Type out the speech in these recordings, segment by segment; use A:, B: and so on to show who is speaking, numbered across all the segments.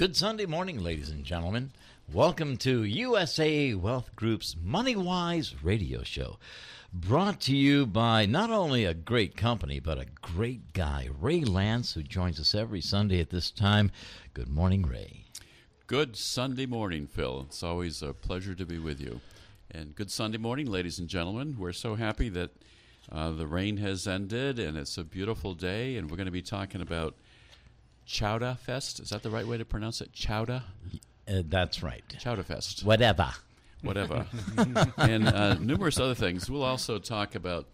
A: Good Sunday morning, ladies and gentlemen. Welcome to USA Wealth Group's Money Wise radio show. Brought to you by not only a great company, but a great guy, Ray Lance, who joins us every Sunday at this time. Good morning, Ray.
B: Good Sunday morning, Phil. It's always a pleasure to be with you. And good Sunday morning, ladies and gentlemen. We're so happy that uh, the rain has ended and it's a beautiful day, and we're going to be talking about Chowda Fest. Is that the right way to pronounce it? Chowda?
A: Uh, that's right.
B: Chowda Fest.
A: Whatever.
B: Whatever. and uh, numerous other things. We'll also talk about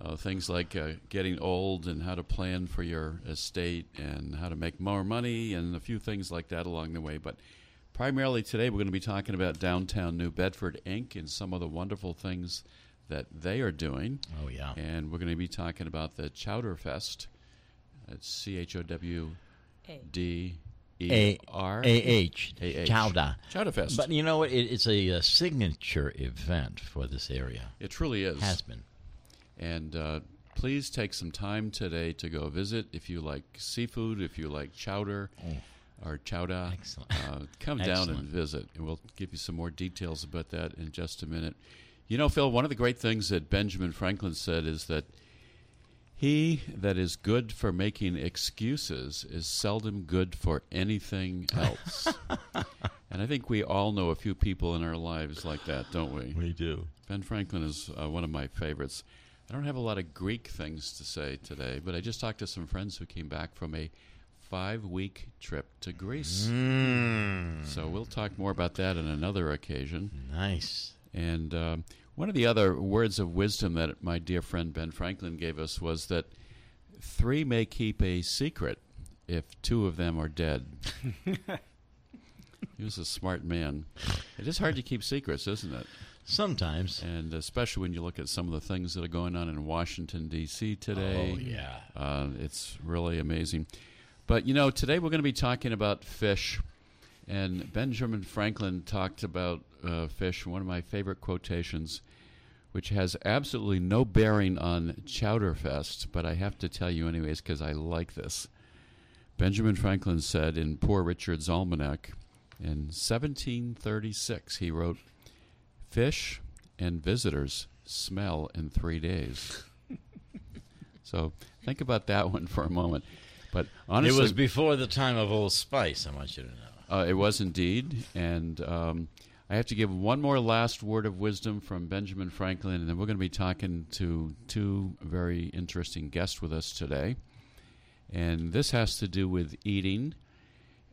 B: uh, things like uh, getting old and how to plan for your estate and how to make more money and a few things like that along the way. But primarily today, we're going to be talking about downtown New Bedford Inc. and some of the wonderful things that they are doing.
A: Oh, yeah.
B: And we're going to be talking about the Chowder Fest. It's C H O W D E
A: A
B: R
A: A H. Chowda.
B: Chowder Fest.
A: But you know what? It, it's a, uh signature event for this area.
B: it truly is.
A: Has been.
B: And uh, please take some time today to go visit. If you like seafood, if you like chowder or chowda,
A: Oh. Excellent.
B: Uh, come down
A: Excellent.
B: and visit. And we'll give you some more details about that in just a minute. You know, Phil, one of the great things that Benjamin Franklin said is that he that is good for making excuses is seldom good for anything else. and I think we all know a few people in our lives like that, don't we?
A: We do.
B: Ben Franklin is uh, one of my favorites. I don't have a lot of Greek things to say today, but I just talked to some friends who came back from a five week trip to Greece.
A: Mm,
B: So we'll talk more about that on another occasion.
A: nice.
B: And um, one of the other words of wisdom that my dear friend Ben Franklin gave us was that three may keep a secret if two of them are dead. he was a smart man. It is hard to keep secrets, isn't it?
A: Sometimes.
B: And especially when you look at some of the things that are going on in Washington, D.C. today.
A: Oh, yeah.
B: Uh, it's really amazing. But, you know, today we're going to be talking about fish. And Benjamin Franklin talked about uh, fish, one of my favorite quotations, which has absolutely no bearing on Chowderfest, but I have to tell you anyways because I like this. Benjamin Franklin said in Poor Richard's Almanac in 1736, he wrote, Fish and visitors smell in three days. so think about that one for a moment. But honestly,
A: it was before the time of Old Spice, I want you to know.
B: uh, it was indeed. And um, I have to give one more last word of wisdom from Benjamin Franklin, and then we're going to be talking to two very interesting guests with us today. And this has to do with eating.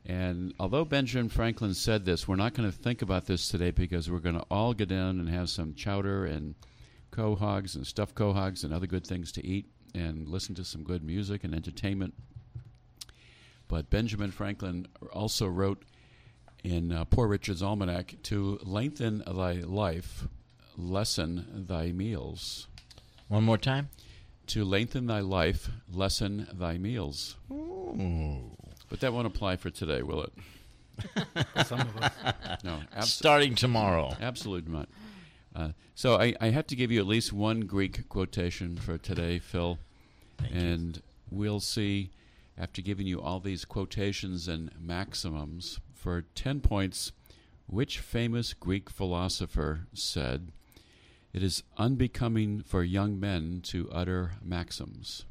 B: And although Benjamin Franklin said this, we're not going to think about this today because we're going to all go down and have some chowder and quahogs and stuffed quahogs and other good things to eat and listen to some good music and entertainment. But Benjamin Franklin also wrote in uh, Poor Richard's Almanac to lengthen thy life, lessen thy meals.
A: One more time.
B: To lengthen thy life, lessen thy meals. But that won't apply for today, will it?
C: Some of us.
B: No, abs-
A: Starting tomorrow.
B: absolutely not. Uh, so I, I have to give you at least one Greek quotation for today, Phil.
A: Thank you.
B: and we'll see, after giving you all these quotations and maximums, for 10 points, which famous Greek philosopher said, It is unbecoming for young men to utter maxims?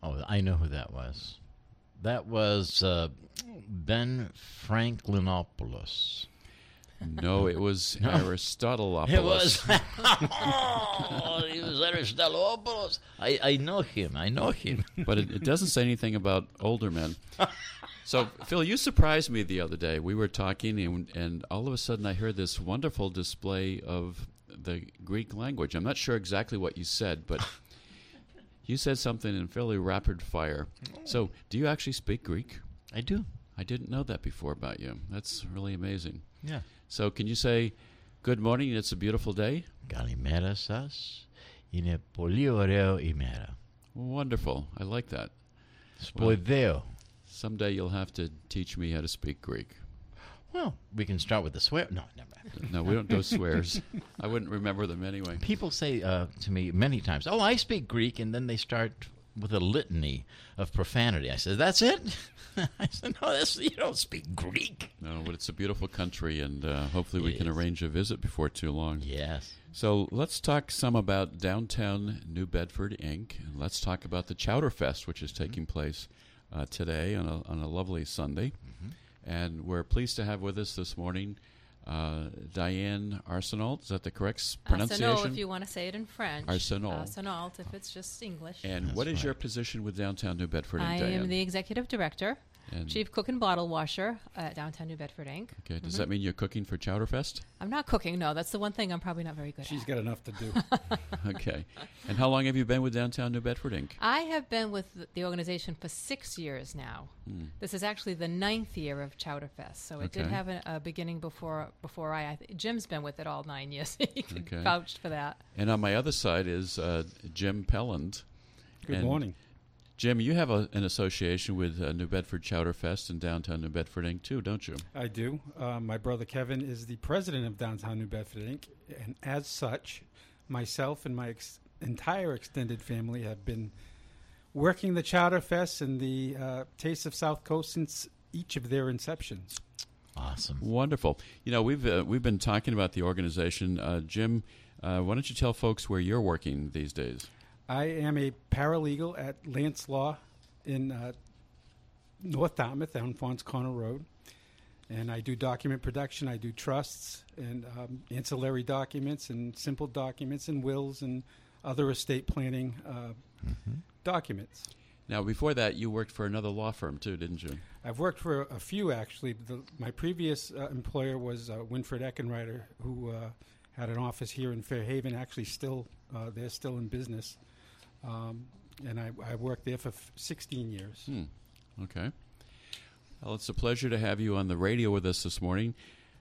A: Oh, I know who that was. That was uh, Ben Franklinopoulos.
B: No, it was Aristotleopoulos.
A: It was. oh, he was Aristotleopoulos. I, I know him. I know him.
B: but it, it doesn't say anything about older men. So, Phil, you surprised me the other day. We were talking, and, and all of a sudden, I heard this wonderful display of the Greek language. I'm not sure exactly what you said, but you said something in fairly rapid fire. So, do you actually speak Greek?
A: I do.
B: I didn't know that before about you. That's really amazing.
A: Yeah.
B: So, can you say, Good morning, it's a beautiful day?
A: Καλημέρα σας. Είναι πολύ ωραίο ημέρα.
B: Wonderful. I like that.
A: Σπουδαίο.
B: Someday you'll have to teach me how to speak Greek.
A: Well, we can start with the swear. No, never.
B: No, we don't do swears. I wouldn't remember them anyway.
A: People say uh, to me many times, "Oh, I speak Greek," and then they start with a litany of profanity. I said, "That's it." I said, "No, that's you don't speak Greek."
B: No, but it's a beautiful country, and uh, hopefully we
A: It
B: can
A: is.
B: arrange a visit before too long.
A: Yes.
B: So let's talk some about downtown New Bedford, Inc. And let's talk about the Chowder Fest, which is taking place uh, today on a, on a lovely Sunday. And we're pleased to have with us this morning uh, Diane Arsenault. Is that the correct pronunciation?
D: Arsenal, if you want to say it in French.
B: Arsenault.
D: Arsenault, if it's just English.
B: and
A: That's
B: what is your position with downtown New Bedford,
D: I
B: Diane?
D: am the executive director,
B: And-
D: chief cook and bottle washer at Downtown New Bedford, Inc.
B: Okay, does that mean you're cooking for Chowder Fest?
D: I'm not cooking, no. That's the one thing I'm probably not very good
C: She's
D: at.
C: She's got enough to do.
B: okay. And how long have you been with downtown New Bedford, Inc.?
D: I have been with the organization for six years now.
B: Hmm.
D: This is actually the ninth year of Chowder Fest, so it did have a, a beginning before before I. I th- Jim's been with it all nine years. he can
B: Okay.
D: vouch for that.
B: And on my other side is uh, Jim Pelland.
C: Good
B: And-
C: morning.
B: Jim, you have a, an association with uh, New Bedford Chowder Fest in downtown New Bedford, Inc., too, don't you?
C: I do. Uh, my brother Kevin is the president of Downtown New Bedford Inc., and as such, myself and my ex- entire extended family have been working the Chowder Fest and the uh, Taste of South Coast since each of their inceptions.
A: Awesome.
B: Wonderful. You know, we've uh, we've been talking about the organization. Uh, Jim, uh, why don't you tell folks where you're working these days?
C: I am a paralegal at Lance Law in uh, North Dartmouth on Faunce Corner Road. And I do document production. I do trusts and um, ancillary documents and simple documents and wills and other estate planning uh, documents.
B: Now, before that, you worked for another law firm, too, didn't you?
C: I've worked for a few actually. The, my previous uh, employer was uh, Winfred Eckenreiter, who uh, had an office here in Fairhaven. Actually, still uh, they're still in business, um, and I, I worked there for f- 16 years.
B: Hmm. Okay. Well, it's a pleasure to have you on the radio with us this morning.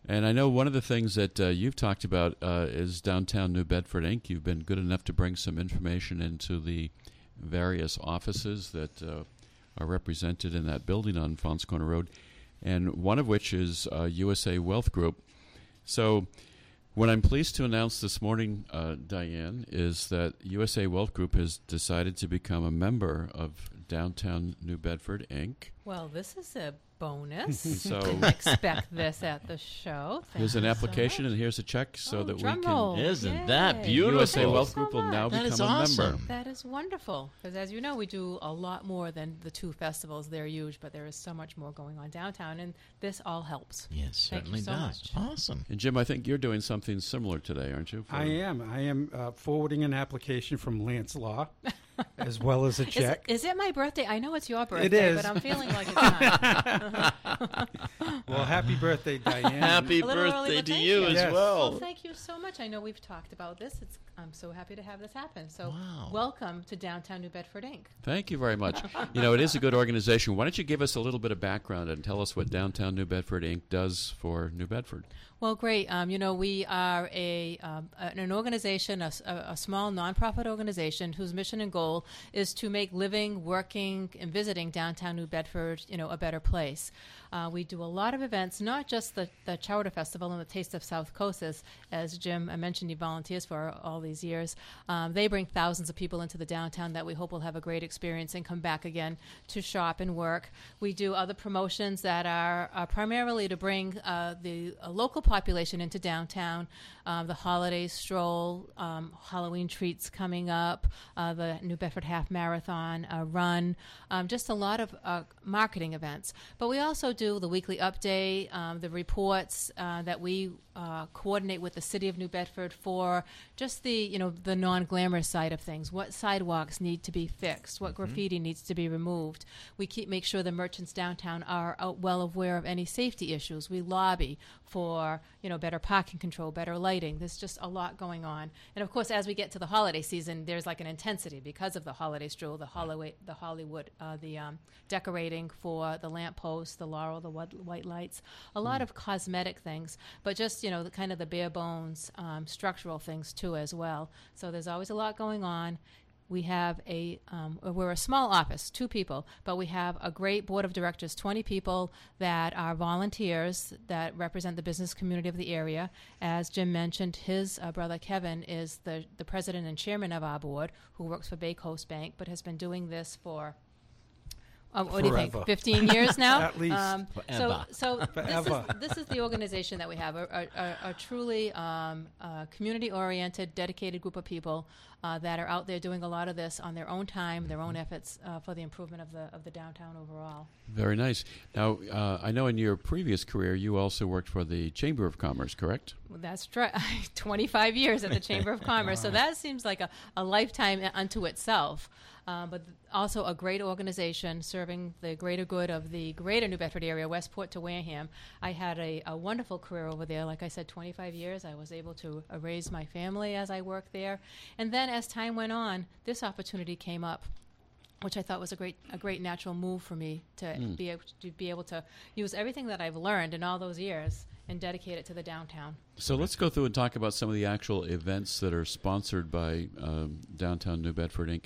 B: And I know one of the things that uh, you've talked about uh, is downtown New Bedford, Inc. You've been good enough to bring some information into the various offices that uh, are represented in that building on Faunce Corner Road, and one of which is uh, USA Wealth Group. So, what I'm pleased to announce this morning, uh, Diane, is that USA Wealth Group has decided to become a member of Downtown New Bedford, Inc.
D: Well, this is a bonus.
B: So-
D: Didn't expect this at the show.
B: Here's an
D: Thank you so
B: application, and here's a check so
D: Oh,
B: that we
D: drum
B: can.
D: roll.
A: Isn't
D: Yay.
A: that beautiful?
B: USA
A: Thank
B: Wealth
D: so
B: Group will now.
A: That
B: become
A: is
B: a member.
D: That is wonderful because, as you know, we do a lot more than the two festivals. They're huge, but there is so much more going on downtown, and this all helps.
A: Yes,
D: Thank you
A: certainly
D: so
A: does.
D: much.
A: Awesome.
B: And Jim, I think you're doing something similar today, aren't you? for-
C: I am. I am uh, forwarding an application from Lance Law, as well as a check.
D: is it my birthday? I know it's your birthday,
C: is.
D: but I'm feeling like it's not.
C: well, happy birthday, Diane.
A: Happy
D: A little early,
A: birthday to
D: thank
A: you
D: you.
A: as
C: Yes.
D: Well,
A: well.
D: thank you so much. I know we've talked about this. It's, I'm so happy to have this happen. So,
A: Wow.
D: welcome to Downtown New Bedford, Inc.
B: Thank you very much. you know, it is a good organization. Why don't you give us a little bit of background and tell us what Downtown New Bedford Inc. does for New Bedford?
D: Well, great. Um, you know, we are a um, an an organization, a, small nonprofit organization whose mission and goal is to make living, working, and visiting downtown New Bedford, you know, a better place. Uh, we do a lot of events, not just the, the Chowder Festival and the Taste of South Coast, as, as Jim I mentioned, he volunteers for all these years. Um, they bring thousands of people into the downtown that we hope will have a great experience and come back again to shop and work. We do other promotions that are, are primarily to bring uh, the uh, local population into downtown. Um, the holiday stroll, um, Halloween treats coming up, uh, the New Bedford Half Marathon uh, run, um, just a lot of uh, marketing events. But we also do the weekly update, um, the reports uh, that we uh, coordinate with the city of New Bedford for just the you know the non-glamorous side of things. What sidewalks need to be fixed? What graffiti needs to be removed? We keep make sure the merchants downtown are well aware of any safety issues. We lobby for you know better parking control, better lighting. There's just a lot going on, and of course, as we get to the holiday season, there's like an intensity because of the holiday stroll, the Hollywood, the Hollywood, uh, the um, decorating for the lampposts, the laurel, the white white lights, a lot of cosmetic things, but just you know the kind of the bare bones um, structural things too as well. So there's always a lot going on. We have a um, we're a small office, two people, but we have a great board of directors, 20 people that are volunteers that represent the business community of the area. As Jim mentioned, his uh, brother Kevin is the the president and chairman of our board, who works for Bay Coast Bank, but has been doing this for um, what do you think? Fifteen years now,
C: At least.
A: Forever.
D: So, so this is, this is the organization that we have a, a, a, a truly um, uh, community-oriented, dedicated group of people uh, that are out there doing a lot of this on their own time, their own efforts uh, for the improvement of the of the downtown overall.
B: Very nice. Now, uh, I know in your previous career you also worked for the Chamber of Commerce, correct?
D: Well, That's right. 25 years at the Chamber of Commerce. So that seems like a, a lifetime unto itself. Um, but also a great organization serving the greater good of the greater New Bedford area, Westport to Wareham. I had a, a wonderful career over there. Like I said, 25 years. I was able to uh, raise my family as I worked there. And then as time went on, this opportunity came up which I thought was a great a great natural move for me to be able to be able to use everything that I've learned in all those years and dedicate it to the downtown.
B: So let's go through and talk about some of the actual events that are sponsored by um, Downtown New Bedford Inc.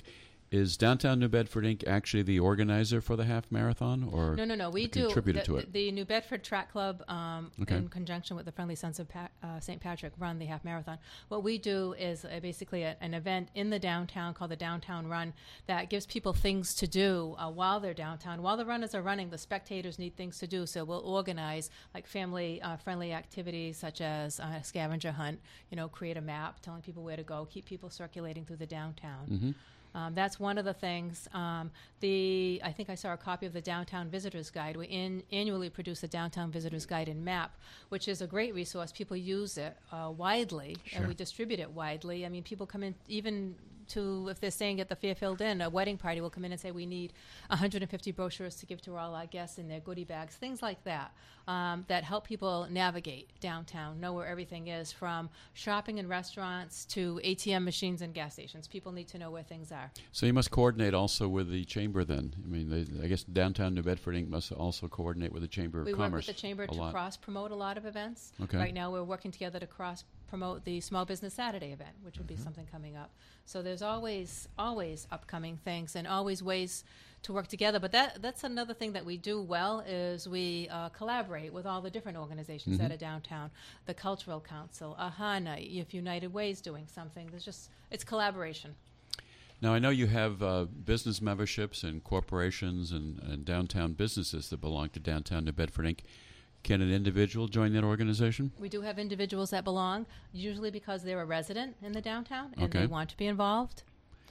B: Is Downtown New Bedford Inc. actually the organizer for the half marathon, or
D: No, no, no. We do
B: contributor
D: the,
B: to it?
D: the New Bedford Track Club, um,
B: Okay.
D: in conjunction with the Friendly Sons of pa- uh, St. Patrick, run the half marathon. What we do is uh, basically a, an event in the downtown called the Downtown Run that gives people things to do uh, while they're downtown. While the runners are running, the spectators need things to do. So we'll organize like family uh, friendly activities such as uh, a scavenger hunt. You know, create a map telling people where to go, keep people circulating through the downtown.
B: Mm-hmm.
D: Um, that's one of the things. Um, the I think I saw a copy of the Downtown Visitors Guide. We in, annually produce a Downtown Visitors Guide and map, which is a great resource. People use it uh, widely,
B: Sure.
D: and we distribute it widely. I mean, people come in even to if they're staying at the Fairfield Inn, a wedding party will come in and say we need 150 brochures to give to all our guests in their goodie bags, things like that, um, that help people navigate downtown, know where everything is, from shopping and restaurants to ATM machines and gas stations. People need to know where things are.
B: So you must coordinate also with the chamber. Then I mean, they, I guess Downtown New Bedford Inc. must also coordinate with the Chamber of
D: we
B: Commerce.
D: work with the chamber to
B: lot.
D: cross promote a lot of events.
B: Okay.
D: Right now, we're working together to cross promote the Small Business Saturday event, which would be something coming up. So there's always always upcoming things and always ways to work together. But that that's another thing that we do well is we uh, collaborate with all the different organizations that are downtown. The Cultural Council, AHANA, if United Way is doing something. There's just it's collaboration.
B: Now I know you have uh, business memberships and corporations and, and downtown businesses that belong to Downtown New Bedford Inc. Can an individual join that organization?
D: We do have individuals that belong, usually because they're a resident in the downtown and
B: Okay.
D: they want to be involved.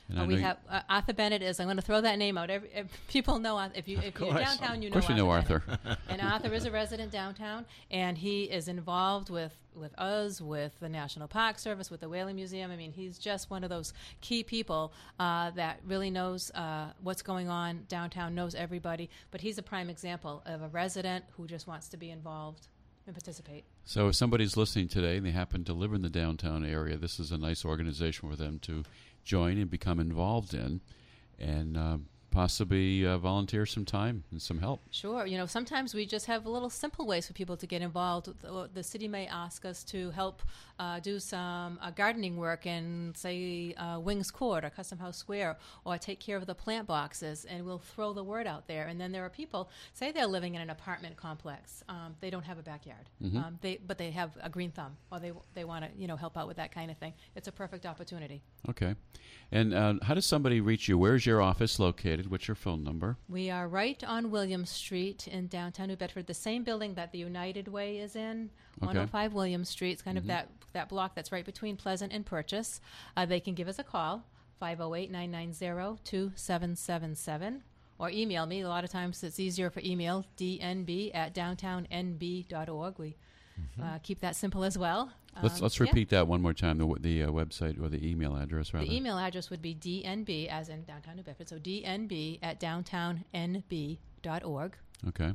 B: And
D: we have uh, Arthur Bennett is. I'm going to throw that name out. Every, ev people know if you if you're downtown, you know.
B: of course, you know
D: Arthur.
B: Arthur.
D: And Arthur is a resident downtown, and he is involved with with us, with the National Park Service, with the Whaling Museum. I mean, he's just one of those key people uh, that really knows uh, what's going on downtown, knows everybody. But he's a prime example of a resident who just wants to be involved and participate.
B: So if somebody's listening today and they happen to live in the downtown area, this is a nice organization for them to join and become involved in, and uh, possibly uh, volunteer some time and some help.
D: Sure. You know, sometimes we just have little simple ways for people to get involved. The, the city may ask us to help uh, do some uh, gardening work in, say, uh, Wings Court or Custom House Square, or take care of the plant boxes, and we'll throw the word out there. And then there are people, say they're living in an apartment complex, um, they don't have a backyard, um, they, but they have a green thumb, or they they want to you know help out with that kind of thing. It's a perfect opportunity.
B: Okay. And uh, how does somebody reach you? Where's your office located? What's your phone number?
D: We are right on William Street in downtown New Bedford, the same building that the United Way is in,
B: Okay.
D: 105 William Street. It's kind of that, that block that's right between Pleasant and Purchase. Uh, they can give us a call, 508 990 2777, or email me. A lot of times it's easier for email, dnb at downtownnb.org. We uh, keep that simple as well.
B: Let's
D: Um,
B: let's
D: yeah.
B: repeat that one more time. The the uh, website or the email address rather.
D: The email address would be dnb, as in downtown New Bedford, so dnb at downtownnb.org.
B: Okay.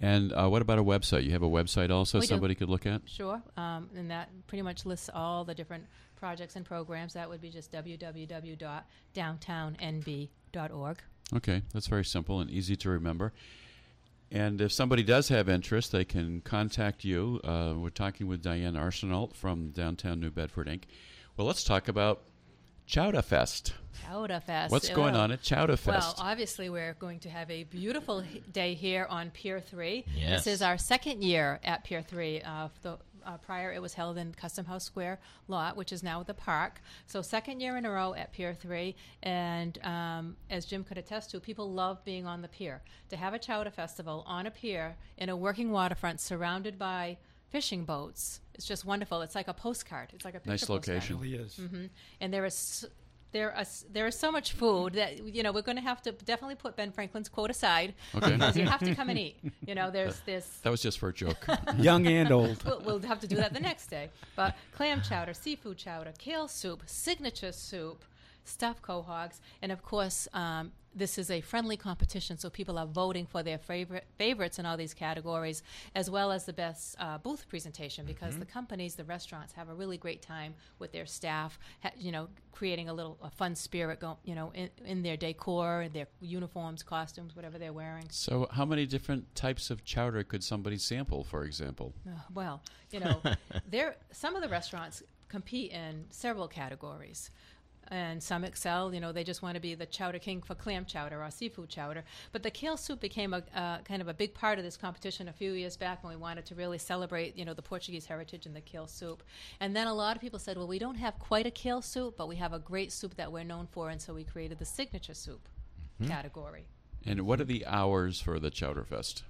B: And uh, what about a website? You have a website also
D: We do.
B: somebody could look at?
D: Sure, um, and that pretty much lists all the different projects and programs. That would be just www.downtownnb.org.
B: Okay, that's very simple and easy to remember. And if somebody does have interest, they can contact you. Uh, we're talking with Diane Arsenault from Downtown New Bedford Inc. Well, let's talk about Chowder Fest.
D: Chowder Fest.
B: What's
D: Uh,
B: going on at Chowder
D: Well, obviously, we're going to have a beautiful day here on Pier 3.
A: Yes.
D: This is our second year at Pier 3. Uh, the, uh, prior, it was held in Custom House Square lot, which is now the park. So, second year in a row at Pier 3. And um, as Jim could attest to, people love being on the pier. To have a chowder festival on a pier in a working waterfront surrounded by fishing boats, it's just wonderful. It's like a postcard. It's like a picture
B: Nice
D: postcard
B: location.
C: really is. Mm-hmm.
D: and there is there is there is so much food that you know we're going to have to definitely put Ben Franklin's quote aside
B: Okay.
D: because you have to come and eat. You know, there's this.
B: That was just for a joke.
C: Young and old.
D: We'll, we'll have to do that the next day. But clam chowder, seafood chowder, kale soup, signature soup, stuffed quahogs, and of course, um, this is a friendly competition, so people are voting for their favorite favorites in all these categories, as well as the best uh, booth presentation. Because the companies, the restaurants, have a really great time with their staff. Ha- you know, creating a little a fun spirit, go, you know, in, in their decor, their uniforms, costumes, whatever they're wearing.
B: so, how many different types of chowder could somebody sample, for example?
D: Uh, well, you know, there some of the restaurants compete in several categories. And some excel, you know, they just want to be the chowder king for clam chowder or seafood chowder. But the kale soup became a uh, kind of a big part of this competition a few years back when we wanted to really celebrate, you know, the Portuguese heritage in the kale soup. And then a lot of people said, well, we don't have quite a kale soup, but we have a great soup that we're known for. And so we created the signature soup category.
B: And what are the hours for the Chowder Fest?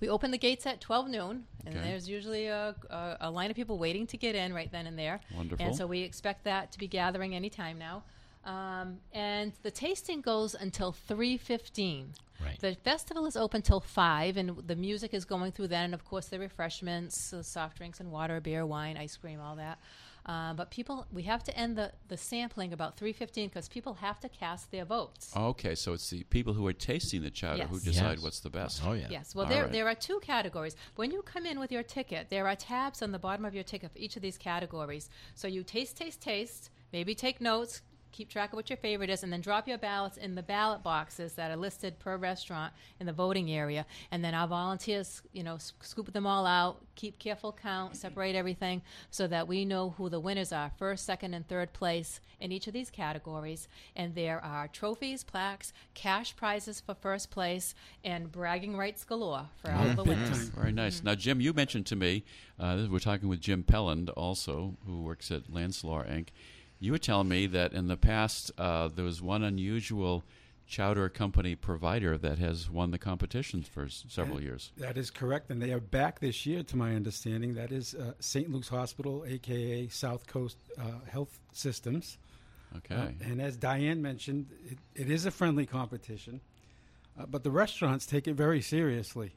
D: We open the gates at 12 noon, and
B: Okay.
D: there's usually a, a, a line of people waiting to get in right then and there.
B: Wonderful.
D: And so we expect that to be gathering any time now. Um, and the tasting goes until 3.15.
A: Right.
D: The festival is open till 5, and the music is going through then. And, of course, the refreshments, uh, soft drinks and water, beer, wine, ice cream, all that. Uh, but people, we have to end the, the sampling about 3.15 because people have to cast their votes.
B: Okay, so it's the people who are tasting the chowder who decide
A: Yes.
B: what's the best.
A: Oh yeah.
D: Yes. Well,
B: All
D: there
B: right.
D: there are two categories. When you come in with your ticket, there are tabs on the bottom of your ticket for each of these categories. So you taste, taste, taste. Maybe take notes. Keep track of what your favorite is, and then drop your ballots in the ballot boxes that are listed per restaurant in the voting area. And then our volunteers, you know, s- scoop them all out, keep careful count, separate everything, so that we know who the winners are: first, second, and third place in each of these categories. And there are trophies, plaques, cash prizes for first place, and bragging rights galore for all the winners.
B: Very nice. Now, Jim, you mentioned to me, uh, we're talking with Jim Pelland also, who works at Lance Law Inc. You were telling me that in the past uh, there was one unusual chowder company provider that has won the competition for s- several years.
C: That is correct, and they are back this year, to my understanding. That is uh, St. Luke's Hospital, aka South Coast uh, Health Systems.
B: Okay.
C: Uh, and as Diane mentioned, it, it is a friendly competition, uh, but the restaurants take it very seriously.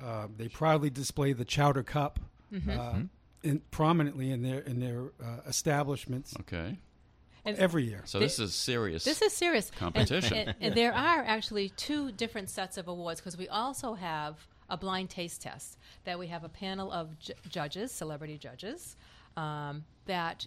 C: Uh, they proudly display the Chowder Cup uh, in, prominently in their in their uh, establishments
B: okay.
D: And
C: every year.
B: So
D: They-
B: this is serious.
D: This is serious And-
B: Competition.
D: and, and there are actually two different sets of awards because we also have a blind taste test that we have a panel of ju- judges, celebrity judges, um, that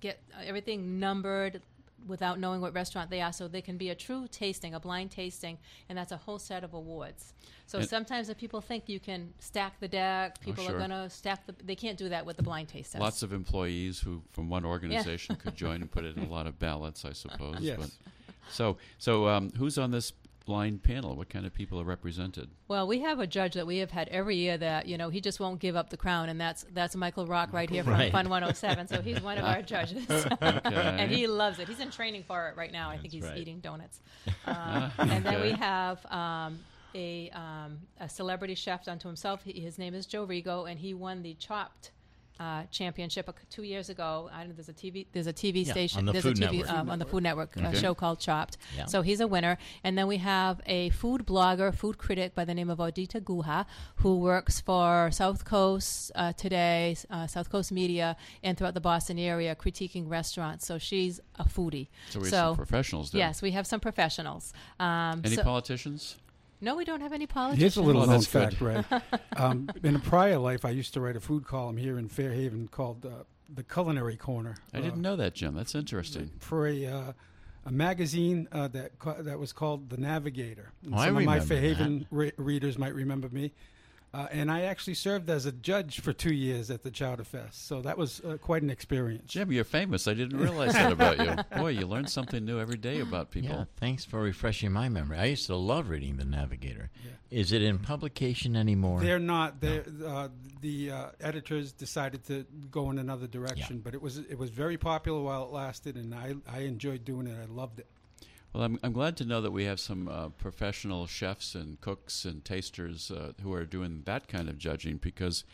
D: get everything numbered without knowing what restaurant they are, so they can be a true tasting, a blind tasting, and that's a whole set of awards. So
B: And-
D: sometimes if people think you can stack the deck, people
B: sure.
D: are going to stack the. They can't do that with the blind taste test.
B: Lots of employees who from one organization could join and put in a lot of ballots, I suppose.
C: Yes.
B: But, so, so um, who's on this blind panel? What kind of people are represented?
D: Well, we have a judge that we have had every year that you know he just won't give up the crown, and that's that's Michael Rock right here from
A: Right.
D: Fun 107. So he's one of our judges, and he loves it. He's in training for it right now. I think he's
A: right.
D: eating donuts. Um, and then we have um, a um, a celebrity chef unto himself. He, his name is Joe Rigo, and he won the Chopped. Uh, championship a, two years ago. I know there's a TV. There's a TV
A: Yeah,
D: station.
A: on the
D: there's
A: Food
D: a TV
A: Network.
D: um, on the Food Network a
B: Okay.
D: show called Chopped.
A: Yeah.
D: So he's a winner. And then we have a food blogger, food critic by the name of Auditi Guha, who works for South Coast uh, Today, uh, South Coast Media, and throughout the Boston area, critiquing restaurants. So she's a foodie.
B: So we have some professionals there.
D: yes, we have some professionals. Um,
B: Any
D: so-
B: politicians?
D: No, we don't have any politicians.
C: Here's a little
B: Oh,
C: known
B: that's
C: fact, Ray. um, in a prior life, I used to write a food column here in Fairhaven called uh, the Culinary Corner.
B: I
C: uh,
B: didn't know that, Jim. That's interesting.
C: for a uh, a magazine uh, that that was called The Navigator. And
A: Oh, I
C: some of my
A: remember
C: Fairhaven re- readers might remember me. Uh, and I actually served as a judge for two years at the Chowder Fest, so that was uh, quite an experience.
B: Jim, you're famous. I didn't realize that about you. Boy, you learn something new every day about people.
A: Yeah, thanks for refreshing my memory. I used to love reading The Navigator. Is it in publication anymore?
C: They're not. They're, uh, the uh, editors decided to go in another direction, but it was it was very popular while it lasted, and I I enjoyed doing it. I loved it.
B: Well, I'm, I'm glad to know that we have some uh, professional chefs and cooks and tasters uh, who are doing that kind of judging because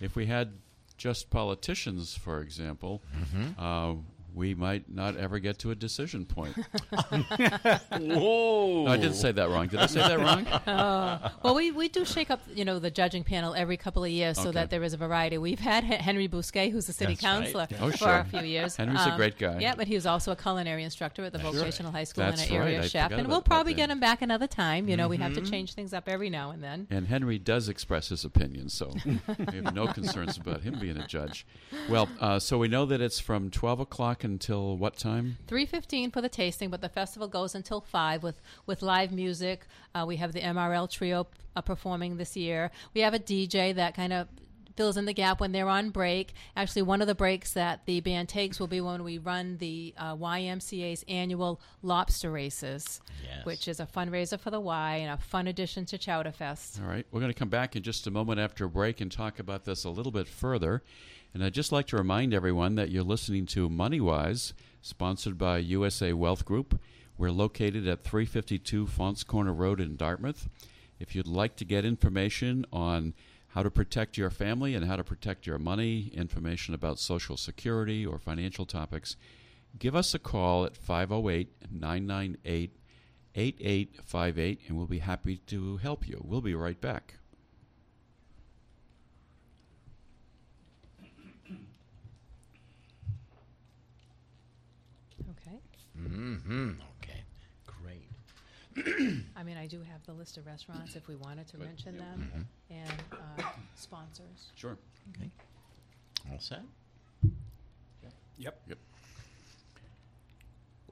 B: if we had just politicians, for example, uh, we might not ever get to a decision point.
A: Whoa!
B: No, I didn't say that wrong. Did I say that wrong?
D: Well, we, we do shake up, you know, the judging panel every couple of years so that there is a variety. We've had Henry Bousquet, who's the city
A: That's right.
D: councilor
B: Oh,
D: for
B: sure.
D: a few years.
B: Henry's a great guy.
D: Yeah, but he was also a culinary instructor at the
B: That's
D: vocational high school
B: That's
D: and an area.
B: I
D: chef. And we'll probably get him back another time. You know, we have to change things up every now and then.
B: And Henry does express his opinion, so we have no concerns about him being a judge. Well, uh, so we know that it's from 12 o'clock until what time?
D: Three fifteen for the tasting, but the festival goes until five with with live music. Uh, we have the MRL trio uh, performing this year. We have a DJ that kind of fills in the gap when they're on break. Actually, one of the breaks that the band takes will be when we run the uh, YMCA's annual lobster races,
A: Yes.
D: which is a fundraiser for the Y and a fun addition to Chowderfest.
B: All right. We're going to come back in just a moment after a break and talk about this a little bit further. And I'd just like to remind everyone that you're listening to MoneyWise, sponsored by USA Wealth Group. We're located at 352 Faunce Corner Road in Dartmouth. If you'd like to get information on how to protect your family and how to protect your money, information about Social Security or financial topics, give us a call at 508 998 8858 and we'll be happy to help you. We'll be right back.
D: Okay.
A: Mm-hmm. Okay. Great.
D: I mean, I do have the list of restaurants if we wanted to mention them and uh, sponsors.
B: Sure.
A: Okay. All set?
C: Yep.
B: Yep.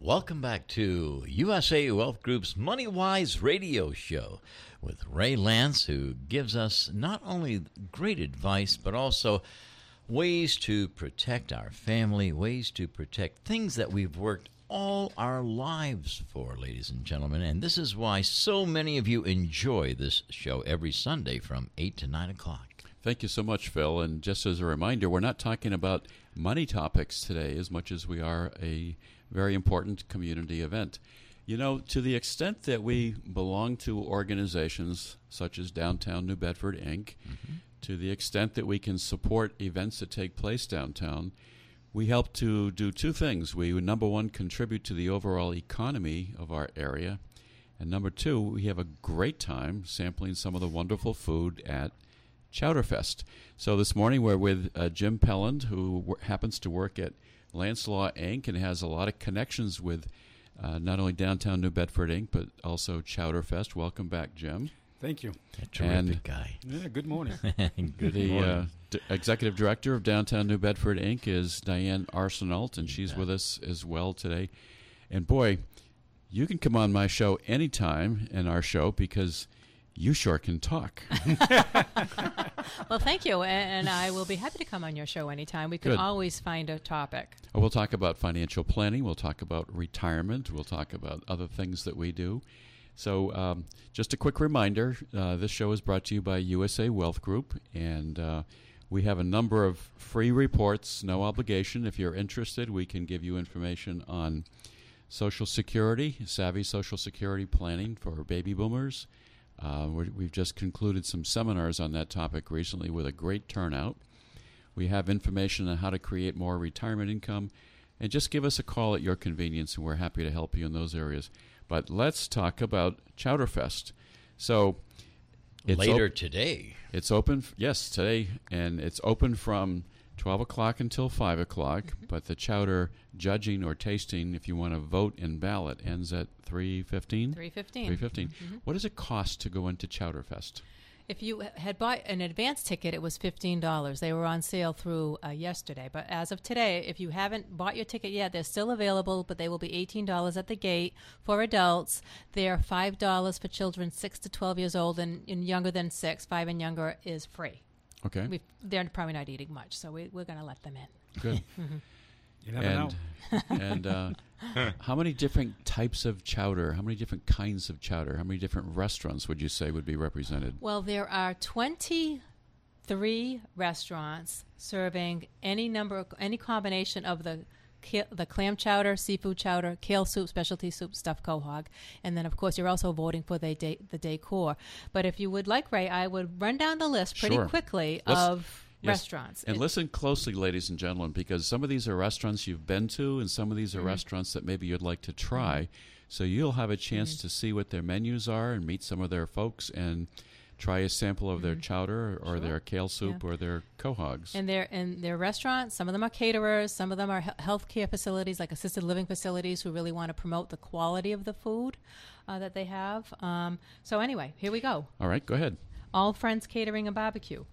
A: Welcome back to USA Wealth Group's Money Wise radio show with Ray Lance, who gives us not only great advice, but also ways to protect our family, ways to protect things that we've worked all our lives for, ladies and gentlemen. And this is why so many of you enjoy this show every Sunday from 8 to 9 o'clock.
B: Thank you so much, Phil. And just as a reminder, we're not talking about money topics today as much as we are a very important community event. You know, to the extent that we belong to organizations such as Downtown New Bedford, Inc., mm-hmm. to the extent that we can support events that take place downtown, we help to do two things. We, number one, contribute to the overall economy of our area. And number two, we have a great time sampling some of the wonderful food at Chowderfest. So this morning we're with uh, Jim Pelland, who w- happens to work at Lance Inc. and has a lot of connections with uh, not only downtown New Bedford Inc., but also Chowderfest. Welcome back, Jim.
C: Thank you.
A: A terrific
B: And-
A: guy.
C: Yeah, good morning.
A: Good
B: the
A: morning.
B: uh, d- executive director of Downtown New Bedford Inc. is Diane Arsenault, and she's
A: bet.
B: with us as well today. And boy, you can come on my show anytime in our show because you sure can talk.
D: Well, thank you, a- and I will be happy to come on your show anytime. We can
B: Good.
D: always find a topic.
B: Uh, We'll talk about financial planning. We'll talk about retirement. We'll talk about other things that we do. So, um, just a quick reminder uh, this show is brought to you by USA Wealth Group, and uh, we have a number of free reports, no obligation. If you're interested, we can give you information on Social Security, savvy Social Security planning for baby boomers. Uh, we've just concluded some seminars on that topic recently with a great turnout. We have information on how to create more retirement income. And just give us a call at your convenience, and we're happy to help you in those areas. But let's talk about Chowderfest. So, it's
A: Later
B: op-
A: today.
B: it's open, f- yes, today, and it's open from 12 o'clock until 5 o'clock. Mm-hmm. But the chowder judging or tasting, if you want to vote and ballot, ends at 3.15?
D: Three fifteen.
B: 3.15. Mm-hmm. What does it cost to go into Chowderfest?
D: If you had bought an advance ticket, it was fifteen dollars. They were on sale through uh, yesterday, but as of today, if you haven't bought your ticket yet, they're still available. But they will be eighteen dollars at the gate for adults. They're five dollars for children six to twelve years old, and, and younger than six, five and younger is free.
B: Okay.
D: We've, they're probably not eating much, so we, we're going to let them in.
B: Good.
C: You never know.
B: and and uh, how many different types of chowder? How many different kinds of chowder? How many different restaurants would you say would be represented?
D: Well, there are 23 restaurants serving any number, any combination of the the clam chowder, seafood chowder, kale soup, specialty soup, stuffed quahog, and then of course you're also voting for the de- the decor. But if you would like, Ray, I would run down the list pretty
B: Sure.
D: quickly
B: Let's-
D: of
B: yes.
D: restaurants.
B: And
D: It-
B: listen closely, ladies and gentlemen, because some of these are restaurants you've been to, and some of these are
D: Mm-hmm.
B: restaurants that maybe you'd like to try. So you'll have a chance
D: Mm-hmm.
B: to see what their menus are and meet some of their folks and try a sample of their chowder or
D: Mm-hmm. Sure.
B: their kale soup or their quahogs.
D: And they're in their restaurants. Some of them are caterers. Some of them are he- healthcare facilities, like assisted living facilities, who really want to promote the quality of the food uh, that they have. Um, so anyway, here we go.
B: All right, go ahead.
D: All Friends Catering and Barbecue,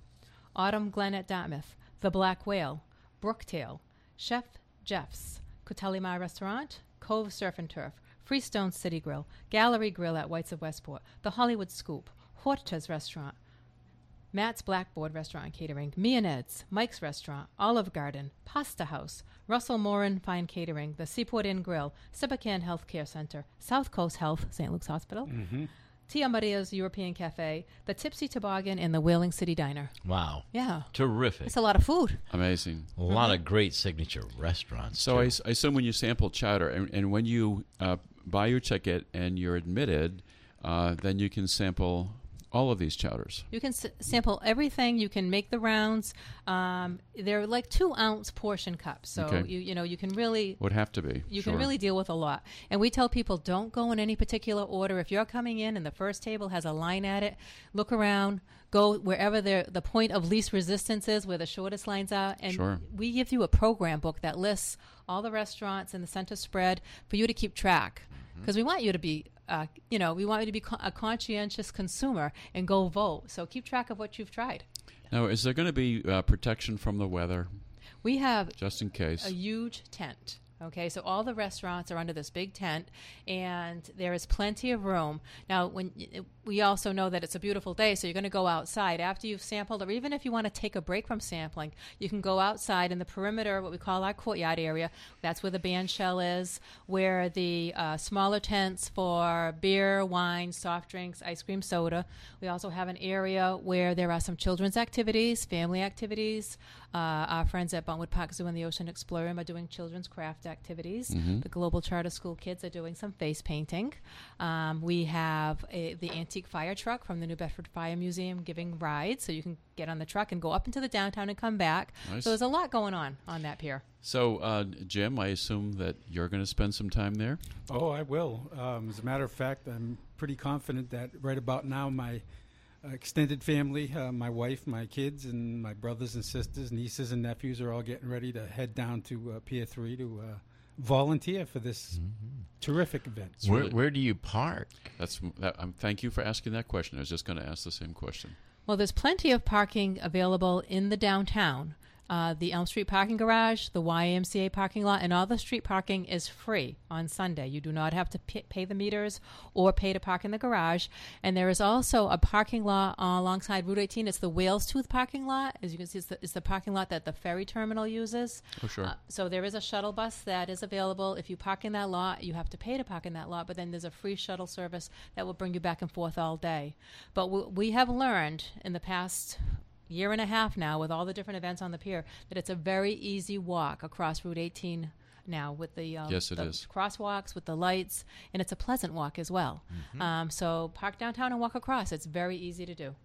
D: Autumn Glen at Dartmouth, The Black Whale, Brooktail, Chef Jeff's, Cotellimar Restaurant, Cove Surf and Turf, Freestone City Grill, Gallery Grill at Whites of Westport, The Hollywood Scoop, Horta's Restaurant, Matt's Blackboard Restaurant and Catering, Me and Ed's, Mike's Restaurant, Olive Garden, Pasta House, Russell Morin Fine Catering, the Seaport Inn Grill, Sippican Healthcare Center, South Coast Health, St. Luke's Hospital, mm-hmm. Tia Maria's European Cafe, the Tipsy Toboggan, and the Whaling City Diner.
A: Wow.
D: Yeah.
A: Terrific.
D: It's a lot of food.
B: Amazing.
A: A lot of great signature restaurants.
B: So I,
A: too.
B: s- I assume when you sample chowder and, and when you uh, buy your ticket and you're admitted, uh, then you can sample all of these chowders.
D: You can s- sample everything. You can make the rounds. Um, they're like two ounce portion cups, so
B: Okay.
D: you you know you can really
B: Would have to be.
D: you
B: sure.
D: can really deal with a lot. And we tell people don't go in any particular order. If you're coming in and the first table has a line at it, look around, go wherever the the point of least resistance is, where the shortest lines are, and
B: Sure.
D: we give you a program book that lists all the restaurants in the center spread for you to keep track. Because we want you to be, uh, you know, we want you to be co- a conscientious consumer and go vote. So keep track of what you've tried.
B: Now, is there going to be uh, protection from the weather,
D: We have
B: just in case?
D: a huge tent. Okay, so all the restaurants are under this big tent, and there is plenty of room. Now, when we also know that it's a beautiful day, so you're going to go outside after you've sampled, or even if you want to take a break from sampling, you can go outside in the perimeter, what we call our courtyard area. That's where the band shell is, where the uh, smaller tents for beer, wine, soft drinks, ice cream, soda. We also have an area where there are some children's activities, family activities. Uh, our friends at Buttonwood Park Zoo and the Ocean Explorium are doing children's craft activities. The Global Charter School kids are doing some face painting. Um, we have a, the antique fire truck from the New Bedford Fire Museum giving rides, so you can get on the truck and go up into the downtown and come back.
B: Nice.
D: So there's a lot going on on that pier.
B: so, uh, Jim, I assume that you're going to spend some time there.
C: Oh, I will. Um, as a matter of fact, I'm pretty confident that right about now, my extended family, uh, my wife, my kids, and my brothers and sisters, nieces and nephews are all getting ready to head down to uh, Pier 3 to uh, volunteer for this terrific event.
A: where,
B: really-
A: where do you park?
B: That's that, um, thank you for asking that question. I was just going to ask the same question.
D: Well, there's plenty of parking available in the downtown. Uh, the Elm Street parking garage, the YMCA parking lot, and all the street parking is free on Sunday. You do not have to pay, pay the meters or pay to park in the garage. And there is also a parking lot uh, alongside Route 18. It's the Whales Tooth parking lot. As you can see, it's the, it's the parking lot that the ferry terminal uses.
B: Oh, sure.
D: Uh, so there is a shuttle bus that is available. If you park in that lot, you have to pay to park in that lot, but then there's a free shuttle service that will bring you back and forth all day. But we, we have learned in the past year and a half now, with all the different events on the pier, that it's a very easy walk across Route 18 now with the um,
B: Yes, it
D: the
B: is.
D: crosswalks with the lights, and it's a pleasant walk as well.
B: Mm-hmm.
D: Um, so park downtown and walk across. It's very easy to do.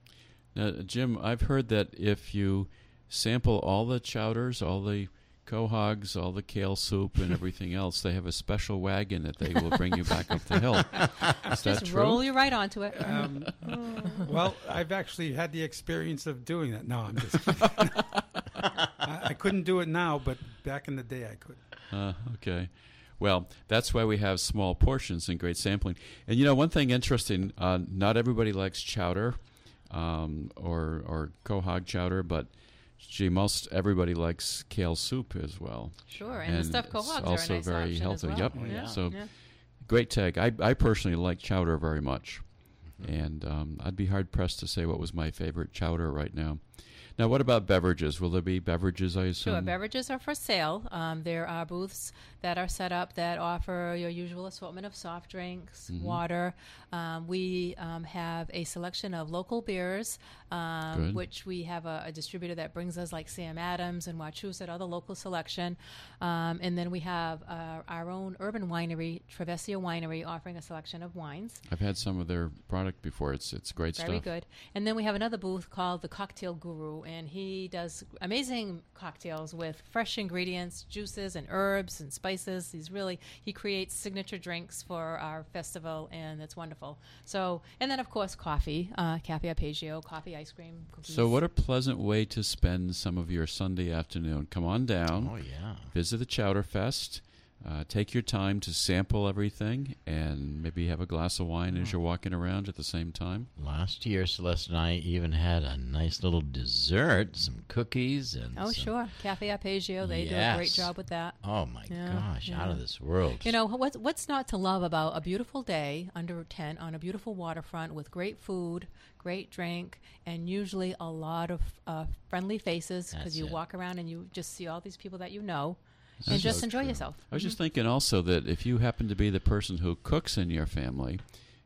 B: Now, Jim, I've heard that if you sample all the chowders, all the quahogs, all the kale soup, and everything else, they have a special wagon that they will bring you back up the hill. Is that
D: Just
B: true?
D: roll you right onto it.
C: Um, well, I've actually had the experience of doing that. No, I'm just kidding. I, I couldn't do it now, but back in the day I could.
B: Uh, okay. Well, that's why we have small portions and great sampling. And you know, one thing interesting, uh, not everybody likes chowder. um, or or quahog chowder, but gee, most everybody likes kale soup as well.
D: Sure, and, the stuffed
B: it's
D: quahogs
B: also
D: are a nice
B: very
D: option
B: healthy.
D: As well.
B: Yep.
A: Oh, yeah.
B: So
D: Yeah.
B: great tag. I, I personally like chowder very much,
A: Mm-hmm.
B: and um, I'd be hard pressed to say what was my favorite chowder right now. Now, what about beverages? Will there be beverages? I assume.
D: Sure, beverages are for sale. Um, there are booths that are set up that offer your usual assortment of soft drinks,
B: Mm-hmm.
D: water. Um, we um, have a selection of local beers, um, which we have a, a distributor that brings us, like Sam Adams and Wachusett, other local selection. Um, and then we have uh, our own urban winery, Travesia Winery, offering a selection of wines.
B: I've had some of their product before. It's it's great
D: Very
B: stuff.
D: Very good. And then we have another booth called the Cocktail Guru, and he does amazing cocktails with fresh ingredients, juices, and herbs and spices. He's really he creates signature drinks for our festival, and it's wonderful. So, and then of course coffee, uh, cafe arpeggio, coffee, ice cream, cookies.
B: So, what a pleasant way to spend some of your Sunday afternoon. Come on down,
A: Oh yeah.
B: visit the Chowder Fest, uh, take your time to sample everything, and maybe have a glass of wine as you're walking around at the same time.
A: Last year, Celeste and I even had a nice little dessert, some cookies, and
D: Oh,
A: some-
D: sure, cafe arpeggio. They do a great job with that.
A: Oh my
D: Yeah,
A: gosh, out of this world.
D: You know what's what's not to love about a beautiful day under a tent on a beautiful waterfront with great food, great drink, and usually a lot of uh, friendly faces because you
A: it.
D: walk around and you just see all these people that you know,
B: That's
D: and just
B: so
D: enjoy
A: true.
D: yourself.
B: I was just thinking also that if you happen to be the person who cooks in your family,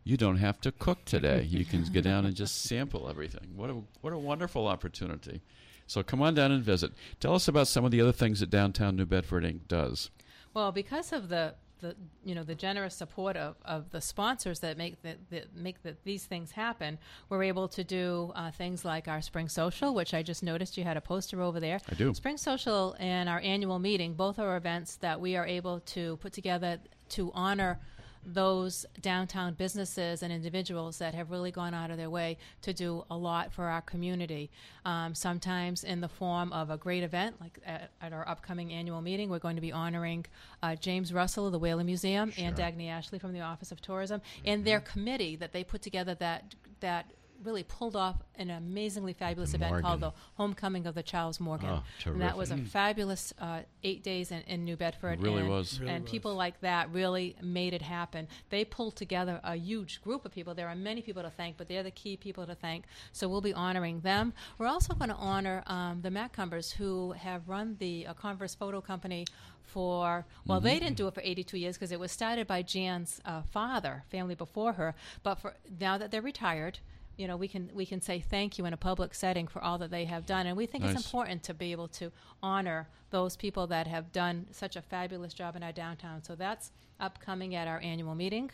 B: you don't have to cook today. you can get down and just sample everything. What a what a wonderful opportunity. So come on down and visit. Tell us about some of the other things that Downtown New Bedford Inc. does.
D: Well, because of the the you know the generous support of, of the sponsors that make that, that make that these things happen, we're able to do uh, things like our spring social, which I just noticed you had a poster over there.
B: I do.
D: Spring social and our annual meeting, both are events that we are able to put together to honor those downtown businesses and individuals that have really gone out of their way to do a lot for our community. Um, sometimes in the form of a great event, like at, at our upcoming annual meeting, we're going to be honoring uh, James Russell of the Whaling Museum and Dagny Ashley from the Office of Tourism and their committee that they put together that that really pulled off an amazingly fabulous event called the Homecoming of the Charles Morgan.
A: Oh,
D: and that was a fabulous uh, eight days in, in New Bedford.
B: It really
D: and,
B: was.
C: Really
D: and
C: was.
D: people like that really made it happen. They pulled together a huge group of people. There are many people to thank, but they're the key people to thank. So we'll be honoring them. We're also going to honor um, the Maccumbers who have run the uh, Converse Photo Company for, well, they didn't do it for 82 years because it was started by Jan's uh, father, family before her. But for now that they're retired, you know, we can we can say thank you in a public setting for all that they have done, and we think
B: Nice.
D: it's important to be able to honor those people that have done such a fabulous job in our downtown. So that's upcoming at our annual meeting.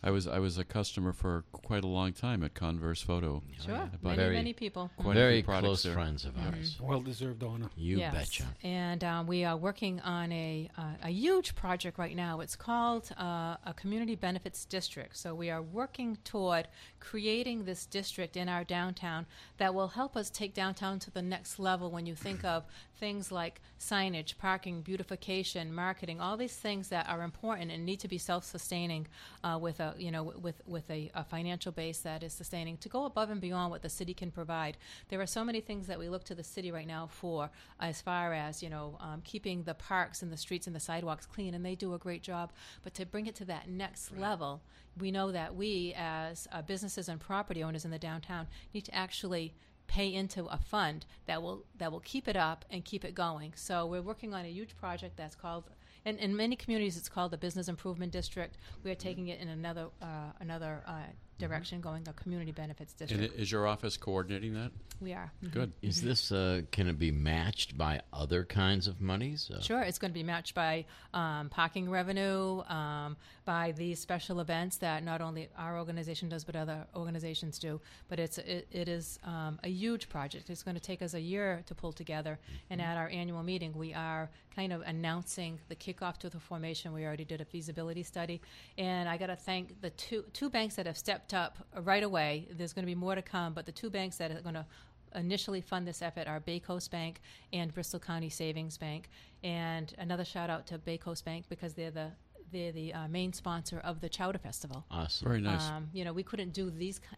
B: I was I was a customer for quite a long time at Converse Photo.
D: Sure, many
A: Very-
D: many people.
B: Quite
A: Very
B: few
A: close
B: there.
A: friends of ours.
C: Well deserved honor.
A: You
D: yes.
A: betcha.
D: And um, we are working on a, uh, a huge project right now. It's called uh, a community benefits district. So we are working toward creating this district in our downtown that will help us take downtown to the next level when you think of things like signage, parking, beautification, marketing, all these things that are important and need to be self-sustaining uh, with a you know with with a, a financial base that is sustaining to go above and beyond what the city can provide. There are so many things that we look to the city right now for, as far as you know, um, keeping the parks and the streets and the sidewalks clean, and they do a great job. But to bring it to that next level, we know that we, as uh, businesses and property owners in the downtown, need to actually pay into a fund that will that will keep it up and keep it going. So we're working on a huge project that's called. And in many communities, it's called the Business Improvement District. We are taking it in another uh, another uh, direction, going the Community Benefits District.
B: i- is your office coordinating that?
D: we are. Mhm.
B: Good.
A: Is this uh, can it be matched by other kinds of monies? Uh,
D: Sure, it's going to be matched by um, parking revenue, um, by these special events that not only our organization does, but other organizations do. But it's it, it is um, a huge project. It's going to take us a year to pull together. And at our annual meeting, we are kind of announcing the kickoff to the formation. We already did a feasibility study, and I got to thank the two two banks that have stepped up right away. There's going to be more to come, but the two banks that are going to initially fund this effort are BayCoast Bank and Bristol County Savings Bank. And another shout out to BayCoast Bank because they're the they're the uh, main sponsor of the Chowder Festival.
A: Awesome.
B: Very nice.
D: Um, you know, we couldn't do these ki-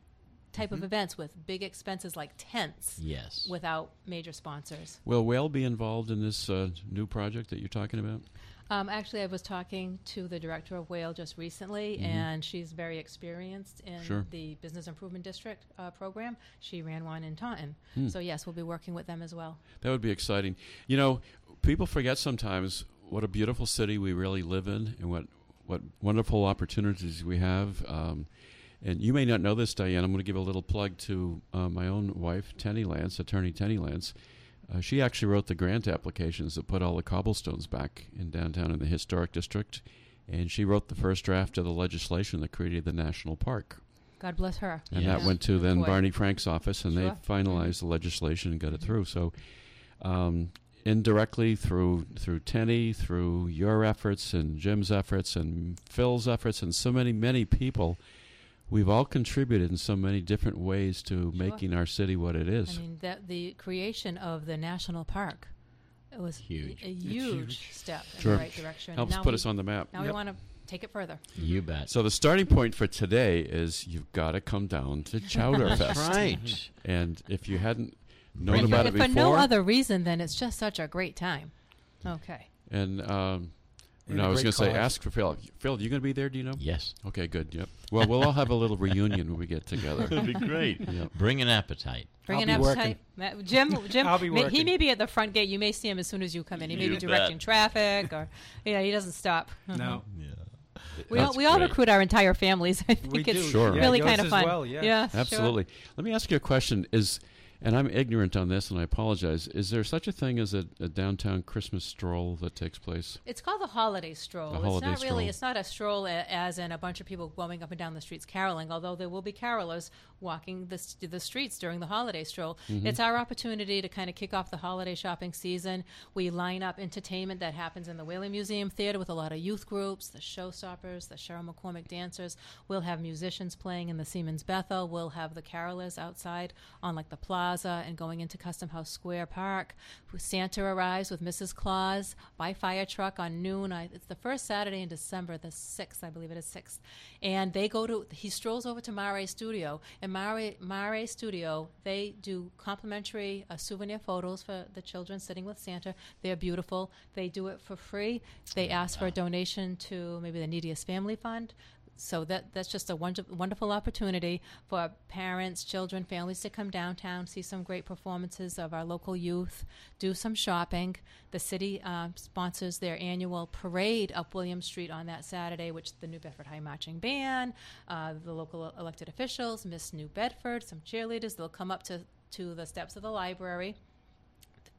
D: type of events with big expenses like tents
A: Yes.
D: without major sponsors.
B: Will Whale be involved in this uh, new project that you're talking about?
D: Um, actually, I was talking to the director of Whale just recently, and she's very experienced in
B: Sure.
D: the Business Improvement District uh, program. She ran one in Taunton. So, yes, we'll be working with them as well.
B: That would be exciting. You know, people forget sometimes what a beautiful city we really live in and what, what wonderful opportunities we have. Um, and you may not know this, Diane. I'm going to give a little plug to uh, my own wife, Tenny Lance, attorney Tenny Lance. Uh, she actually wrote the grant applications that put all the cobblestones back in downtown in the historic district. And she wrote the first draft of the legislation that created the national park.
D: God bless her.
B: And that went to then. Barney Frank's office, and
D: Sure.
B: they finalized the legislation and got it through. So, um, indirectly through through Tenny, through your efforts and Jim's efforts and Phil's efforts, and so many many people, we've all contributed in so many different ways to making our city what it is.
D: I mean, that the creation of the national park it was
A: Huge.
D: a huge,
C: huge.
D: step in
B: Sure.
D: the right direction.
B: Helps
D: now
B: put
D: we,
B: us on the map.
D: Now we want to take it further.
A: You bet.
B: So the starting point for today is you've got to come down to Chowder Fest,
A: right.
B: and if you hadn't known
A: Bring
B: about
A: it
B: it
D: if for no other reason than it's just such a great time. Okay.
B: and um,
C: And
B: no,
C: a
B: I was going to say, ask for Phil. Phil, you going to be there? Do you know?
A: Yes.
B: Okay, good. Yep. Well, we'll all have a little reunion when we get together.
A: That'd be great.
B: Yep.
A: Bring an appetite.
D: Bring
C: I'll
D: an
C: be
D: appetite. Ma- Jim, Jim,
C: I'll be
D: may, he may be at the front gate. You may see him as soon as you come in. He may
A: You
D: be directing
A: bet.
D: traffic, or yeah, he doesn't stop.
C: No, uh-huh.
A: Yeah.
D: we all,
B: That's
D: we all recruit our entire families. I think
C: we
D: it's
C: do.
B: Sure.
C: Yeah,
D: really
C: yours
D: kind of
C: as
D: fun.
C: Well, yeah.
D: sure.
B: Absolutely. Let me ask you a question. Is and I'm ignorant on this, and I apologize. Is there such a thing as a, a downtown Christmas stroll that takes place?
D: It's called the holiday stroll.
B: The
D: it's
B: holiday
D: not really. It's not a stroll as in a bunch of people going up and down the streets caroling. Although there will be carolers walking the, the streets during the holiday stroll.
B: Mm-hmm.
D: It's our opportunity to kind of kick off the holiday shopping season. We line up entertainment that happens in the Whaling Museum Theater with a lot of youth groups, the Showstoppers, the Cheryl McCormick dancers. We'll have musicians playing in the Seamen's Bethel. We'll have the carolers outside on like the plaza and going into Custom House Square Park. Santa arrives with Mrs. Claus by fire truck on noon. I, it's the first Saturday in December, the 6th, I believe it is 6th. And they go to, he strolls over to Mare Studio. And Mare, Mare Studio, they do complimentary uh, souvenir photos for the children sitting with Santa. They're beautiful. They do it for free. They ask for a donation to maybe the Neediest Family Fund. So that that's just a wonder, wonderful opportunity for parents, children, families to come downtown, see some great performances of our local youth, do some shopping. The city uh, sponsors their annual parade up William Street on that Saturday, which the New Bedford High Marching Band, uh, the local elected officials, Miss New Bedford, some cheerleaders. They'll come up to to the steps of the library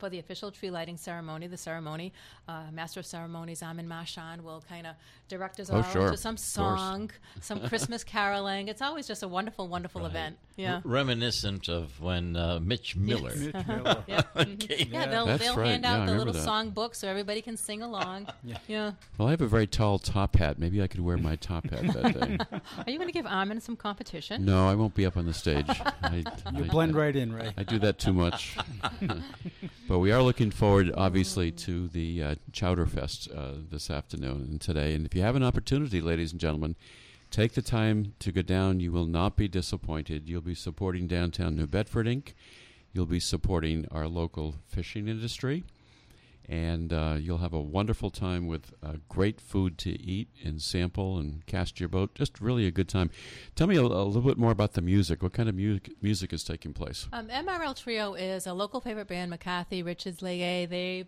D: for the official tree lighting ceremony. The ceremony, uh, Master of Ceremonies Amin Mashan will kind of direct us
B: Oh,
D: all
B: sure.
D: to some song, some Christmas caroling. It's always just a wonderful, wonderful event. Yeah.
A: R- reminiscent of when uh, Mitch Miller.
C: Mitch Miller.
D: Yeah, mhm. yeah, they'll
B: That's
D: they'll
B: right.
D: hand
B: Yeah,
D: out the little
B: that.
D: song book so everybody can sing along.
C: Yeah.
D: yeah.
B: Well, I have a very tall top hat. Maybe I could wear my top hat that day.
D: Are you going to give Armin some competition?
B: no, I won't be up on the stage. I,
C: You
B: I-
C: blend right in, right?
B: I do that too much. But we are looking forward, obviously, to the uh, Chowder Fest uh, this afternoon and today. And if you have an opportunity, ladies and gentlemen, take the time to go down. You will not be disappointed. You'll be supporting Downtown New Bedford Inc., you'll be supporting our local fishing industry. And uh, you'll have a wonderful time with uh, great food to eat and sample and cast your boat. Just really a good time. Tell me a, a little bit more about the music. What kind of music music is taking place?
D: Um, MRL Trio is a local favorite band, McCarthy, Richards, Legay. They,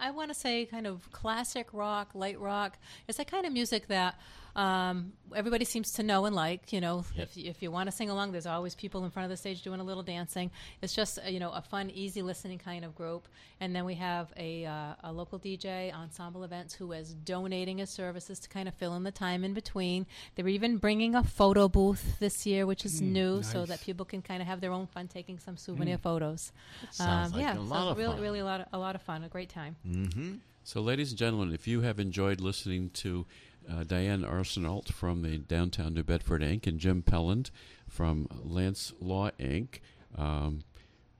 D: I want to say, kind of classic rock, light rock. It's the kind of music that um, everybody seems to know and like. You know,
A: Yep.
D: if, if you want to sing along, there's always people in front of the stage doing a little dancing. It's just, uh, you know, a fun, easy listening kind of group. And then we have a, uh, a local DJ, Ensemble Events, who is donating his services to kind of fill in the time in between. They're even bringing a photo booth this year, which is new, so that people can kind of have their own fun taking some souvenir photos.
A: Sounds
D: Um,
A: like
D: yeah,
A: a lot
D: so
A: of
D: really,
A: fun.
D: really a lot, of, a lot of fun, a great time.
A: Mm-hmm.
B: So, ladies and gentlemen, if you have enjoyed listening to uh, Diane Arsenault from the Downtown New Bedford Inc. and Jim Pelland from Lance Law Inc., um,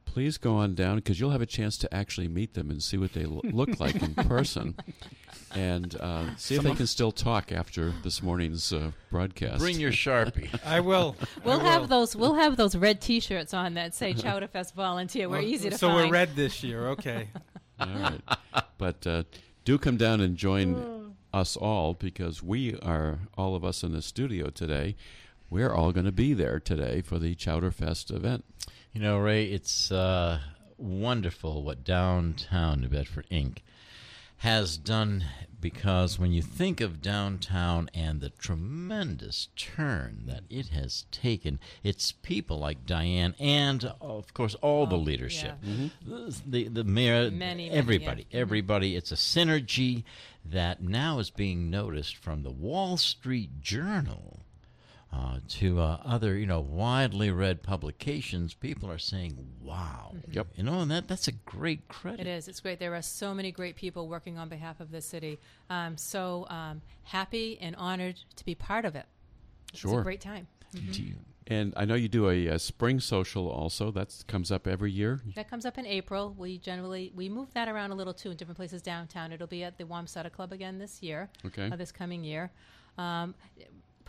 B: please go on down because you'll have a chance to actually meet them and see what they lo- look like in person, and uh, see if they can still talk after this morning's uh, broadcast.
A: Bring your sharpie.
C: I will.
D: We'll
C: I
D: have
C: will.
D: those. We'll have those red T-shirts on that say Chowderfest Volunteer. We're
C: Well,
D: easy to
C: so
D: find.
C: So we're red this year. Okay.
B: All right. But uh, do come down and join us all because we are, all of us in the studio today, we're all going to be there today for the Chowderfest event.
A: You know, Ray, it's uh, wonderful what Downtown New Bedford Inc. has done because when you think of downtown and the tremendous turn that it has taken, it's people like Diane and, of course, all the
D: Oh,
A: leadership,
D: yeah.
A: the the mayor,
D: Many, many,
A: everybody,
D: yeah. Mhm.
A: everybody. It's a synergy that now is being noticed from the Wall Street Journal uh, to uh, other, you know, widely read publications, people are saying, "Wow!"
B: Yep.
A: You know, and that that's a great credit.
D: It is. It's great. There are so many great people working on behalf of the city. I'm so um, happy and honored to be part of it. Sure. It's
B: Sure.
D: a great time.
A: Do you-
B: And I know you do a, a spring social also. That comes up every year.
D: That comes up in April. We generally we move that around a little too in different places downtown. It'll be at the Wamsutta Club again this year.
B: Okay.
D: Uh, this coming year. Um,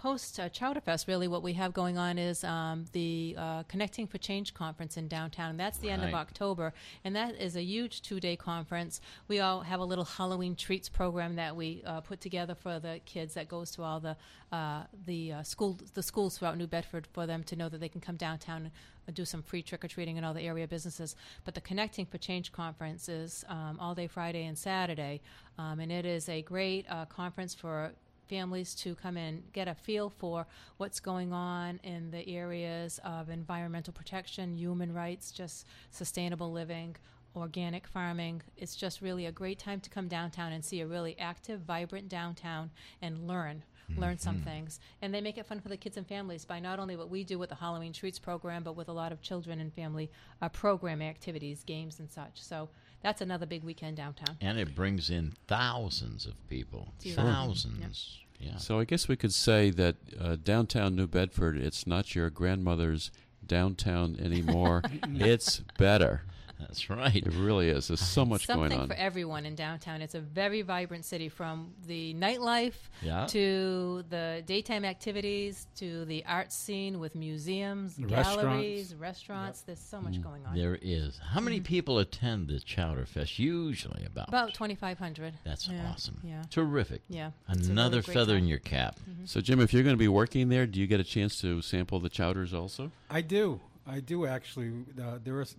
D: Post uh, Chowderfest, really, what we have going on is um, the uh, Connecting for Change conference in downtown. That's the end of October, and that is a huge two-day conference. We all have a little Halloween treats program that we uh, put together for the kids that goes to all the uh, the uh, school the schools throughout New Bedford for them to know that they can come downtown and uh, do some free trick or treating in all the area businesses. But the Connecting for Change conference is um, all day Friday and Saturday, um, and it is a great uh, conference for families to come in, get a feel for what's going on in the areas of environmental protection, human rights, just sustainable living, organic farming. It's just really a great time to come downtown and see a really active, vibrant downtown and learn. Learn some things. And they make it fun for the kids and families by not only what we do with the Halloween Treats program, but with a lot of children and family uh, program activities, games, and such. So that's another big weekend downtown.
A: and it brings in thousands of people.
D: Sure.
A: Thousands. Yeah.
B: So I guess we could say that uh, downtown New Bedford, it's not your grandmother's downtown anymore. it's better.
A: That's right.
B: It really is. There's so much
D: Something
B: going on.
D: for everyone in downtown. It's a very vibrant city from the nightlife
A: Yeah.
D: to the daytime activities to the art scene with museums,
C: Restaurants.
D: galleries, restaurants. There's so much mm. going on.
A: There is. How many mm-hmm. people attend the Chowder Fest? Usually about.
D: About 2,500.
A: That's
D: Yeah,
A: awesome.
D: Yeah.
A: Terrific.
D: Yeah.
A: Another
D: really great
A: feather in your cap. Mm-hmm.
B: So, Jim, if you're going to be working there, do you get a chance to sample the chowders also?
C: I do. I do actually. Uh, there is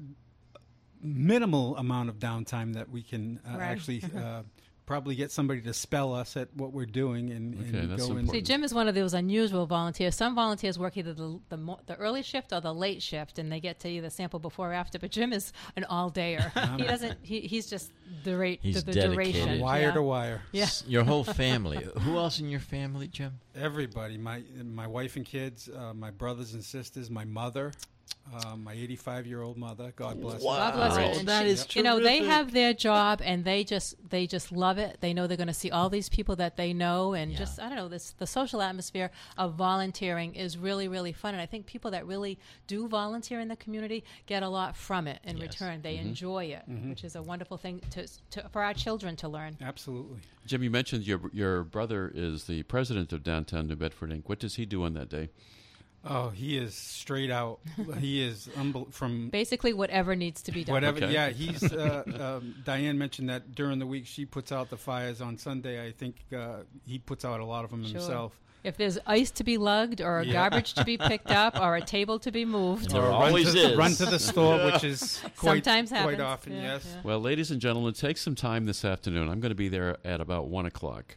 C: minimal amount of downtime that we can uh,
D: Right.
C: actually uh, probably get somebody to spell us at what we're doing and,
B: Okay,
C: and go in.
D: See, Jim is one of those unusual volunteers. Some volunteers work either the the, the early shift or the late shift, and they get to either sample before or after. But Jim is an all dayer. he doesn't. He, he's just the rate.
A: He's
D: the, the
A: dedicated.
D: duration.
C: wire
D: yeah.
C: to wire.
D: Yeah.
A: S- Your whole family. Who else in your family, Jim?
C: Everybody, my my wife and kids, uh, my brothers and sisters, my mother, uh, my 85 year old mother. God bless. her.
D: God bless her.
A: Wow,
D: And
A: that
D: she- You know, they have their job, and they just they just love it. They know they're going to see all these people that they know, and
A: Yeah.
D: just I don't know this the social atmosphere of volunteering is really really fun. And I think people that really do volunteer in the community get a lot from it in
A: Yes.
D: return. They enjoy it, which is a wonderful thing to, to for our children to learn.
C: Absolutely.
B: Jim, you mentioned your your brother is the president of downtown New Bedford Inc. What does he do on that day?
C: Oh, he is straight out. he is unbel- from
D: Basically, whatever needs to be done.
C: whatever.
B: Okay.
C: Yeah, he's. Uh, um, Diane mentioned that during the week she puts out the fires. On Sunday, I think uh, he puts out a lot of them
D: Sure.
C: himself.
D: If there's ice to be lugged, or
C: Yeah.
D: garbage to be picked up, or a table to be moved,
A: There
C: Or run
A: always
C: to,
A: is.
C: Run to the store, which is quite,
D: sometimes
C: quite often.
D: Yeah,
C: yes.
D: yeah.
B: Well, ladies and gentlemen, take some time this afternoon. I'm going to be there at about one o'clock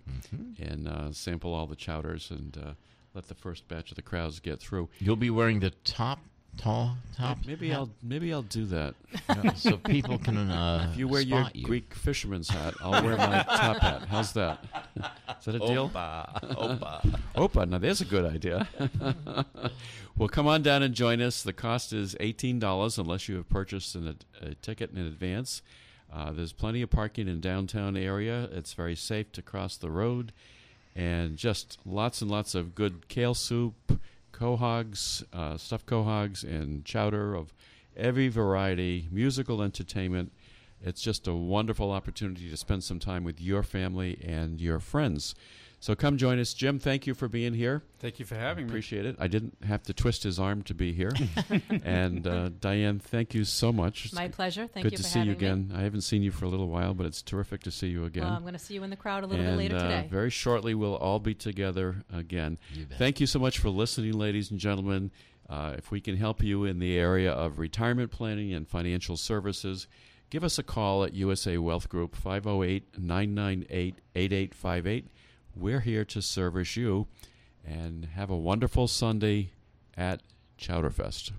B: and uh, sample all the chowders and uh, let the first batch of the crowds get through.
A: You'll be wearing the top, tall top.
B: Maybe
A: hat?
B: I'll maybe I'll do that.
A: Yeah, so people can uh,
B: If you wear your
A: you.
B: Greek fisherman's hat, I'll wear my top hat. How's that? Is that a deal?
A: Opa, opa.
B: Opa, now there's a good idea. well, come on down and join us. The cost is $18 unless you have purchased an, a ticket in advance. Uh, there's plenty of parking in downtown area. It's very safe to cross the road, and just lots and lots of good kale soup, quahogs, uh, stuffed quahogs, and chowder of every variety, musical entertainment. It's just a wonderful opportunity to spend some time with your family and your friends. So come join us. Jim, thank you for being here.
C: Thank you for having me.
B: Appreciate it. I didn't have to twist his arm to be here. and uh, Diane, thank you so much. It's
D: My pleasure. Thank
B: Good
D: you
B: to
D: for
B: see you
D: having me.
B: again. I haven't seen you for a little while, but it's terrific to see you again.
D: Well, I'm going to see you in the crowd a little
B: and
D: bit later
B: uh,
D: today.
B: very shortly, we'll all be together again.
A: You bet.
B: Thank you so much for listening, ladies and gentlemen. Uh, if we can help you in the area of retirement planning and financial services, give us a call at USA Wealth Group 508 998 8858. We're here to service you. And have a wonderful Sunday at Chowderfest.